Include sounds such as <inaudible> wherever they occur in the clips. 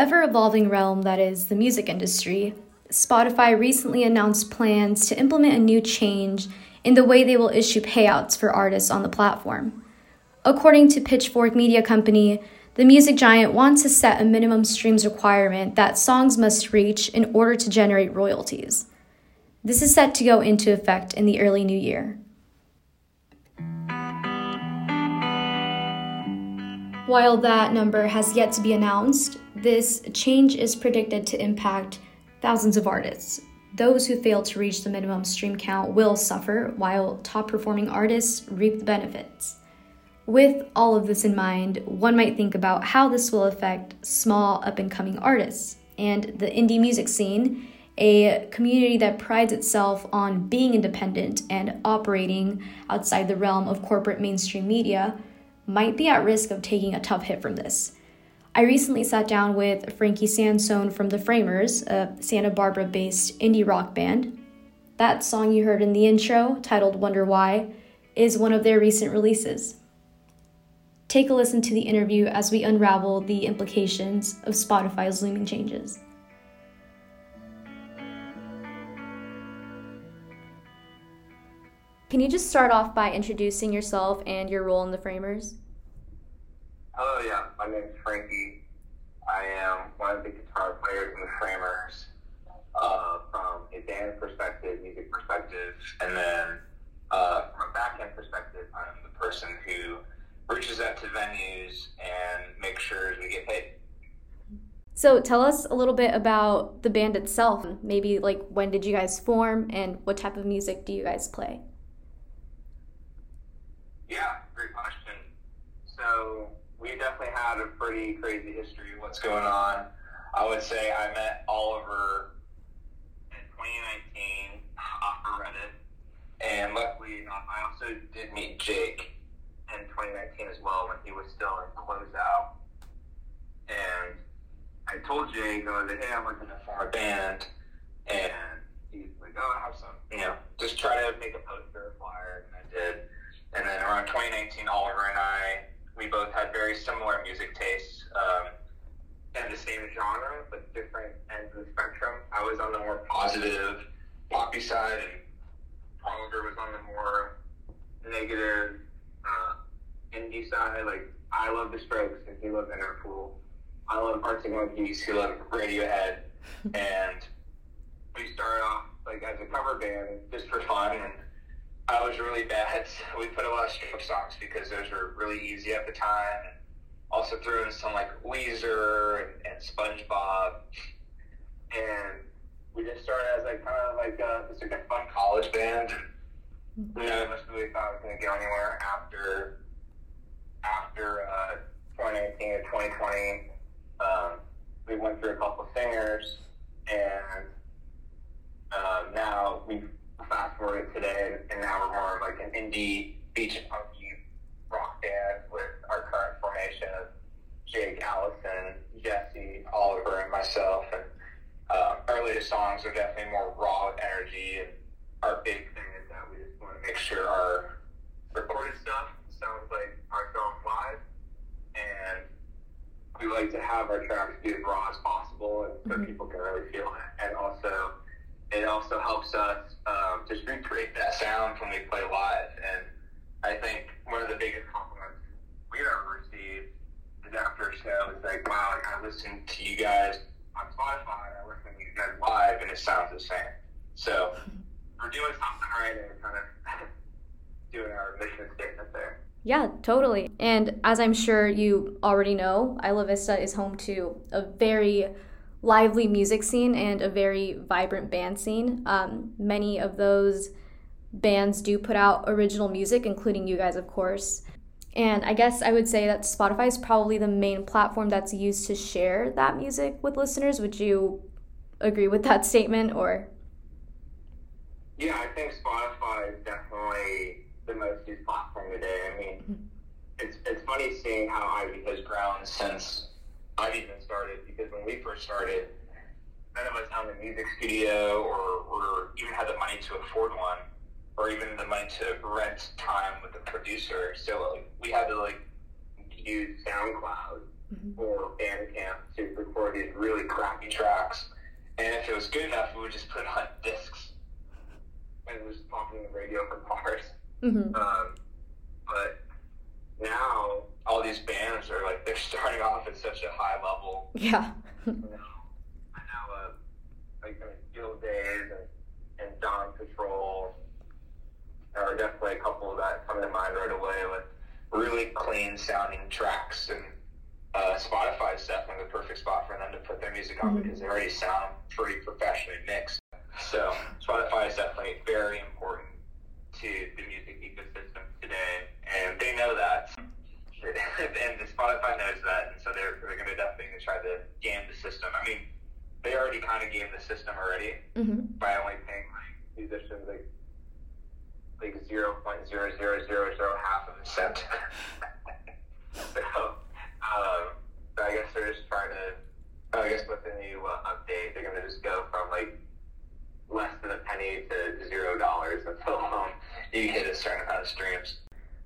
Ever evolving realm that is the music industry, Spotify recently announced plans to implement a new change in the way they will issue payouts for artists on the platform. According to Pitchfork Media Company, the music giant wants to set a minimum streams requirement that songs must reach in order to generate royalties. This is set to go into effect in the early new year. While that number has yet to be announced, this change is predicted to impact thousands of artists. Those who fail to reach the minimum stream count will suffer, while top performing artists reap the benefits. With all of this in mind, one might think about how this will affect small up and coming artists and the indie music scene, a community that prides itself on being independent and operating outside the realm of corporate mainstream media might be at risk of taking a tough hit from this. I recently sat down with Frankie Sansone from The Framers, a Santa Barbara based indie rock band. That song you heard in the intro, titled Wonder Why, is one of their recent releases. Take a listen to the interview as we unravel the implications of Spotify's looming changes. Can you just start off by introducing yourself and your role in the Framers? Hello, yeah. My name is Frankie. I am one of the guitar players in the Framers uh, from a band perspective, music perspective, and then uh, from a back end perspective, I'm the person who reaches out to venues and makes sure we get paid. So tell us a little bit about the band itself. Maybe like when did you guys form and what type of music do you guys play? Yeah, great question. So we definitely had a pretty crazy history of what's going on. I would say I met Oliver in 2019 off of Reddit, and luckily I also did meet Jake in 2019 as well when he was still in closeout. And I told Jake, I was like, hey, I'm looking to form a band, and he's like, oh, I have some, you know, just try to make a poster, flyer, and I did. And then around 2019, Oliver and I, we both had very similar music tastes um, and the same genre, but different ends of the spectrum. I was on the more positive, poppy side, and Oliver was on the more negative, uh, indie side. Like, I love The Strokes, and he loved Interpol. I love Arctic Monkeys, he loved Radiohead. <laughs> and we started off, like, as a cover band just for fun, and I was really bad. <laughs> We put a lot of stroke songs because those were really easy at the time. Also threw in some like Weezer and, and SpongeBob, and we just started as like kind of like a, just like a fun college band. And none of us really thought it was going to go anywhere after after uh, 2019 or 2020. Um, we went through a couple singers, and um, now we've fast forward today, and now we're more of like an indie beach and punky rock band with our current formation of Jake, Allison, Jesse, Oliver, and myself. And uh, our latest songs are definitely more raw energy. And our big thing is that we just want to make sure our recorded stuff sounds like our songs live. And we like to have our tracks be as raw as possible and so mm-hmm. people can really feel it. And also, it also helps us um, just recreate that sound when we play live. And I think one of the biggest compliments we've ever received is after a show is like, wow, like, I listened to you guys on Spotify, I listen to you guys live, and it sounds the same. So we're doing something right and kind of <laughs> doing our mission statement there. Yeah, totally. And as I'm sure you already know, Isla Vista is home to a very lively music scene and a very vibrant band scene. Um, many of those bands do put out original music, including you guys, of course. And I guess I would say that Spotify is probably the main platform that's used to share that music with listeners. Would you agree with that statement or? Yeah, I think Spotify is definitely the most used platform today. I mean, mm-hmm. it's, it's funny seeing how IV has grown since I've even started because when we first started, none of us owned a music studio or, or even had the money to afford one or even the money to rent time with a producer. So like, we had to like use SoundCloud mm-hmm. or Bandcamp to record these really crappy tracks. And if it was good enough, we would just put it on discs and it was popping the radio for cars. Mm-hmm. Um, but now all these bands are like they're starting off at such a high level. Yeah. you know, I know, uh, like Days and, and Dawn Patrol There are definitely a couple that come to mind right away with really clean sounding tracks and uh, Spotify is definitely the perfect spot for them to put their music on mm-hmm. because they already sound pretty professionally mixed. So Spotify is definitely very important to the music ecosystem today, and they know that. And Spotify knows that, and so they're, they're going to definitely try to game the system. I mean, they already kind of gamed the system already mm-hmm. by only paying like musicians like like zero point zero zero zero zero half of a cent. <laughs> so um, so I guess they're just trying to. I guess with the new uh, update, they're going to just go from like less than a penny to zero dollars until um, you hit a certain amount of streams.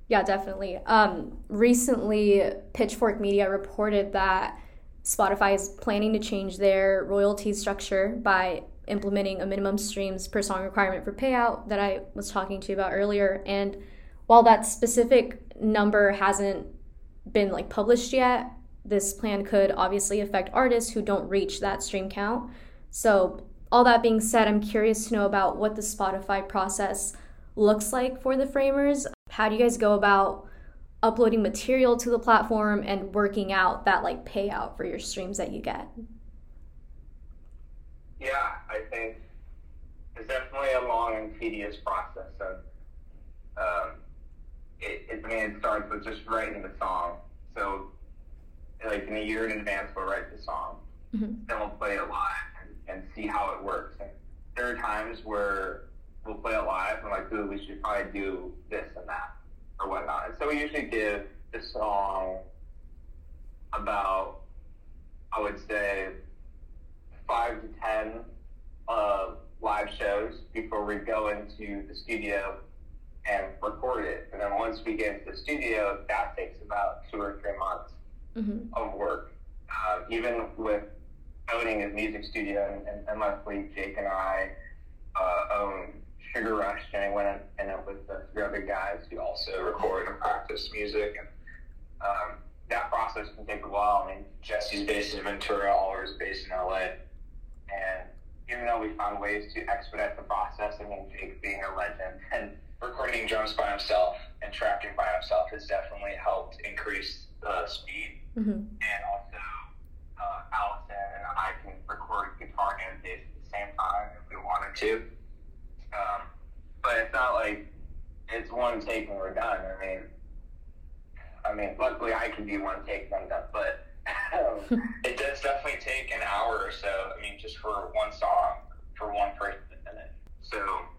Yeah, definitely. Um, recently, Pitchfork Media reported that Spotify is planning to change their royalty structure by implementing a minimum streams per song requirement for payout that I was talking to you about earlier. And while that specific number hasn't been like published yet. This plan could obviously affect artists who don't reach that stream count. So, all that being said, I'm curious to know about what the Spotify process looks like for the framers. How do you guys go about uploading material to the platform and working out that like payout for your streams that you get? Yeah, I think it's definitely a long and tedious process. And um, it, it, I mean, it starts with just writing the song. So, like in a year in advance, we'll write the song, mm-hmm. then we'll play it live and, and see how it works. And there are times where we'll play it live and like, ooh, we should probably do this and that or whatnot. And so we usually give the song about, I would say, five to ten uh, live shows before we go into the studio and record it. And then once we get into the studio, that takes about two or three months mm-hmm. of work. Uh, even with owning a music studio, and, and, and luckily Jake and I uh, own Sugar Rush, and I went in, in it with the three other guys who also record and practice music. And um, that process can take a while. I mean, Jesse's based in Ventura, Oliver's based in LA. And even though we found ways to expedite the process, I mean, Jake being a legend and recording drums by himself and tracking by himself has definitely helped increase the speed. Mm-hmm. And also, uh, Allison and I can record guitar and bass at the same time if we wanted to. Um, but it's not like it's one take and we're done. I mean, I mean, luckily I can do one take and I'm done, but um, <laughs> it does definitely take an hour or so. I mean, just for one song for one person. So,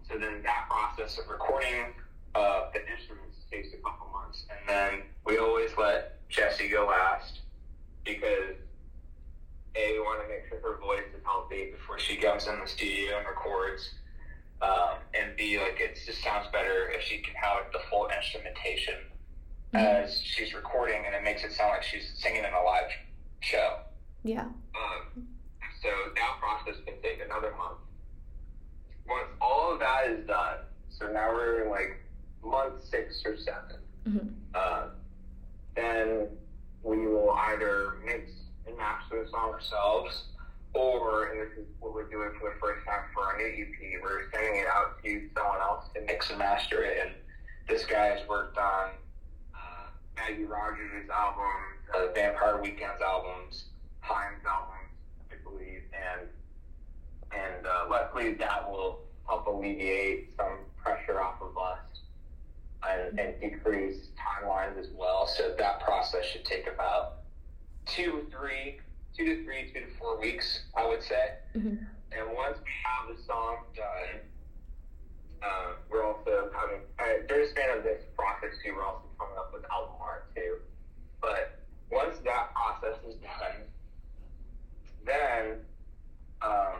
so then that process of recording uh, the instruments takes a couple months, and then we always let Jessie go last because a we want to make sure her voice is healthy before she comes in the studio and records, um, and b like it just sounds better if she can have the full instrumentation mm-hmm. as she's recording, and it makes it sound like she's singing in a live show. Yeah. Um, so that process can take another month once all of that is done, so now we're in like month six or 7 mm-hmm. uh, then we will either mix and master the song ourselves, or, and this is what we're doing for the first time for our new EP, we're sending it out to someone else to mix and master it. And this guy has worked on uh, Maggie Rogers' album, uh, Vampire Weekend's albums, Haim's albums, I believe, and and uh, luckily that will help alleviate some pressure off of us and, and decrease timelines as well. So that process should take about two, three, two to three, two to four weeks, I would say. Mm-hmm. And once we have the song done, uh, we're also coming. Uh, during the span of this process too, we're also coming up with album art too. But once that process is done, then um,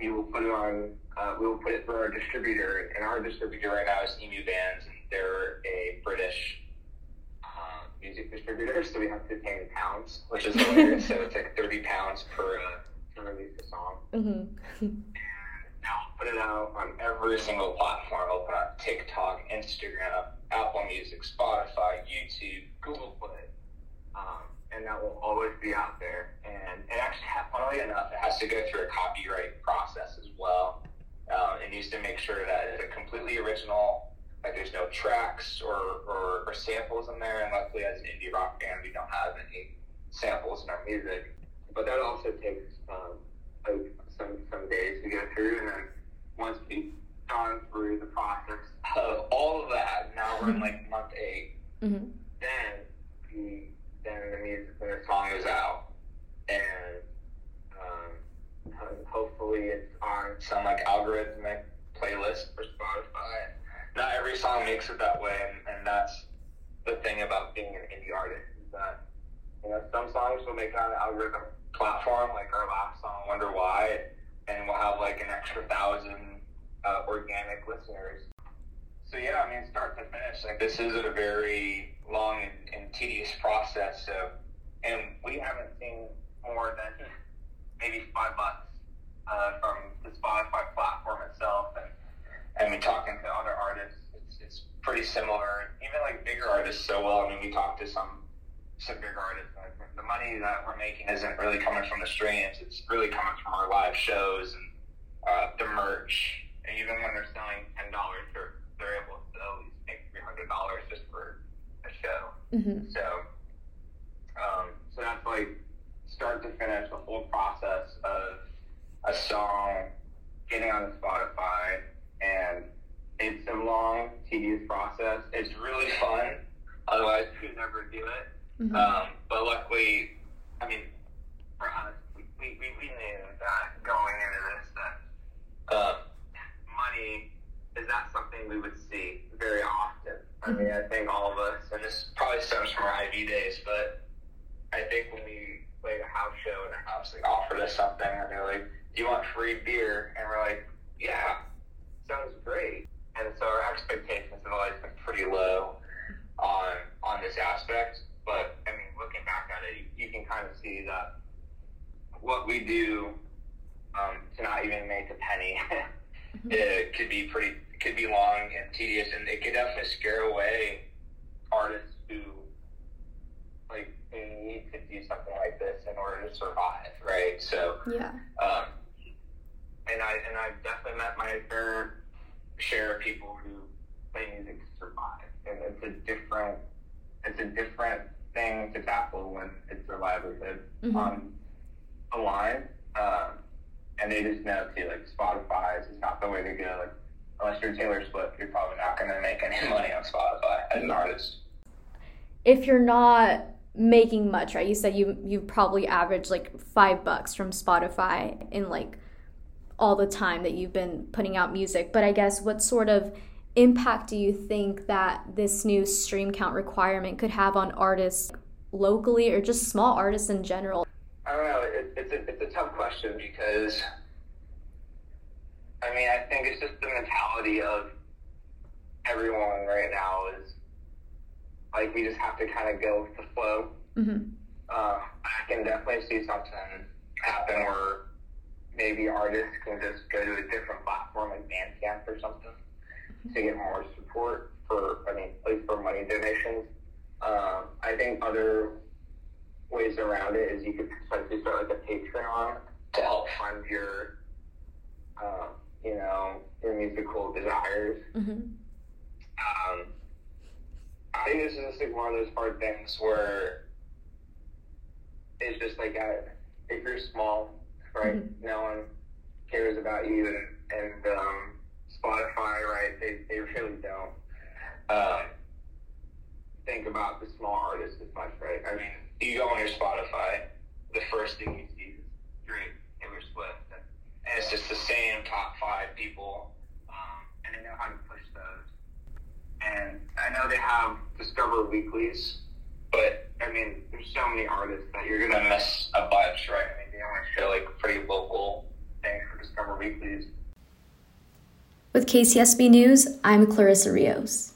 we will put it on. Uh, we will put it through our distributor, and our distributor right now is EmuBands, and they're a British music distributor. So we 115 pounds, which is <laughs> hilarious. so it's like 30 pounds per uh, to release a song. Mm-hmm. <laughs> and I'll put it out on every single platform. I'll put out TikTok, Instagram, Apple Music, Spotify, YouTube, Google Play. Um, and that will always be out there. And it actually, funnily enough, it has to go through a copyright process as well. Um, it needs to make sure that it's a completely original, like there's no tracks or, or, or samples in there. And luckily, as an indie rock band, we don't have any samples in our music. But that also takes um, like some some days to go through, and then once we've gone through the process of all of that, now we're in like month 8 mm-hmm. Then the then the music, when the song is out, and um, hopefully it's on some like algorithmic playlist for Spotify. Not every song makes it that way, and, and that's the thing about being an indie artist is that you know some songs will make on an algorithm platform, like our last song, Wonder Why, and we'll have like an extra thousand uh, organic listeners. So yeah, I mean, start to finish, like this is a very long and, and tedious process. So, and we haven't seen more than maybe five bucks uh, from the Spotify platform itself, and and we talking to other artists, it's, pretty similar. Even like bigger artists, so well. I mean, we talked to some some big artists. Like the money that we're making isn't really coming from the streams. It's really coming from our live shows and uh, the merch. And even when they're selling ten dollars, they're they're able to at least make three hundred dollars just for a show. Mm-hmm. So, um, so that's like start to finish the whole process of a song getting on the Spotify, and it's a long, tedious process. It's really fun. Otherwise, you'd never do it. Mm-hmm. Um, but luckily, I mean, for us, we, we, we knew that going into this that uh, money is not something we would see very often. I mean, I think all of us, and this probably stems from our IV days, but I think when we played a house show and a house like offered us something, and they're like, "Do you want free beer?" and we're like, "Yeah, sounds great." And so our expectations have always been pretty low on on this aspect. But I mean, looking back at it, you, you can kind of see that what we do um, to not even make a penny, <laughs> it could be pretty, could be long and tedious, and it could definitely scare away artists who like need to do something like this in order to survive, right? So yeah. Um, and I and I've definitely met my fair share of people who play music survive, and it's a different it's a different thing to tackle when it's their livelihood mm-hmm. on the line. Um, and they just know too, like Spotify is not the way to go. Like unless you're Taylor Swift, you're probably not going to make any <laughs> money on Spotify as an artist. If you're not making much, right? You said you you probably average like five bucks from Spotify in like all the time that you've been putting out music. But I guess what sort of impact do you think that this new stream count requirement could have on artists locally or just small artists in general? I don't know. It, it's, a, it's a tough question because, I mean, I think it's just the mentality of everyone right now is like we just have to kind of go with the flow. Mm-hmm. Uh, I can definitely see something happen where maybe artists can just go to a different platform like Bandcamp or something to get more support for, I mean, at least for money donations. Um, I think other ways around it is you could potentially start like a Patreon to help fund your, uh, you know, your musical desires. Mm-hmm. Um, I think this is just like one of those hard things where it's just like a, if you're small, right? Mm-hmm. No one cares about you, and and um, Spotify, right? They, they really don't uh, think about the small artists as much, right? I mean, you go on your Spotify, the first thing you see is Drake, Taylor Swift, and, it's just the same top five people, um, and they know how to push those. And I know they have Discover Weeklies, but I mean, there's so many artists that you're gonna miss a bunch, right? I mean, they only show like pretty local things for Discover Weeklies. With KCSB News, I'm Clarissa Rios.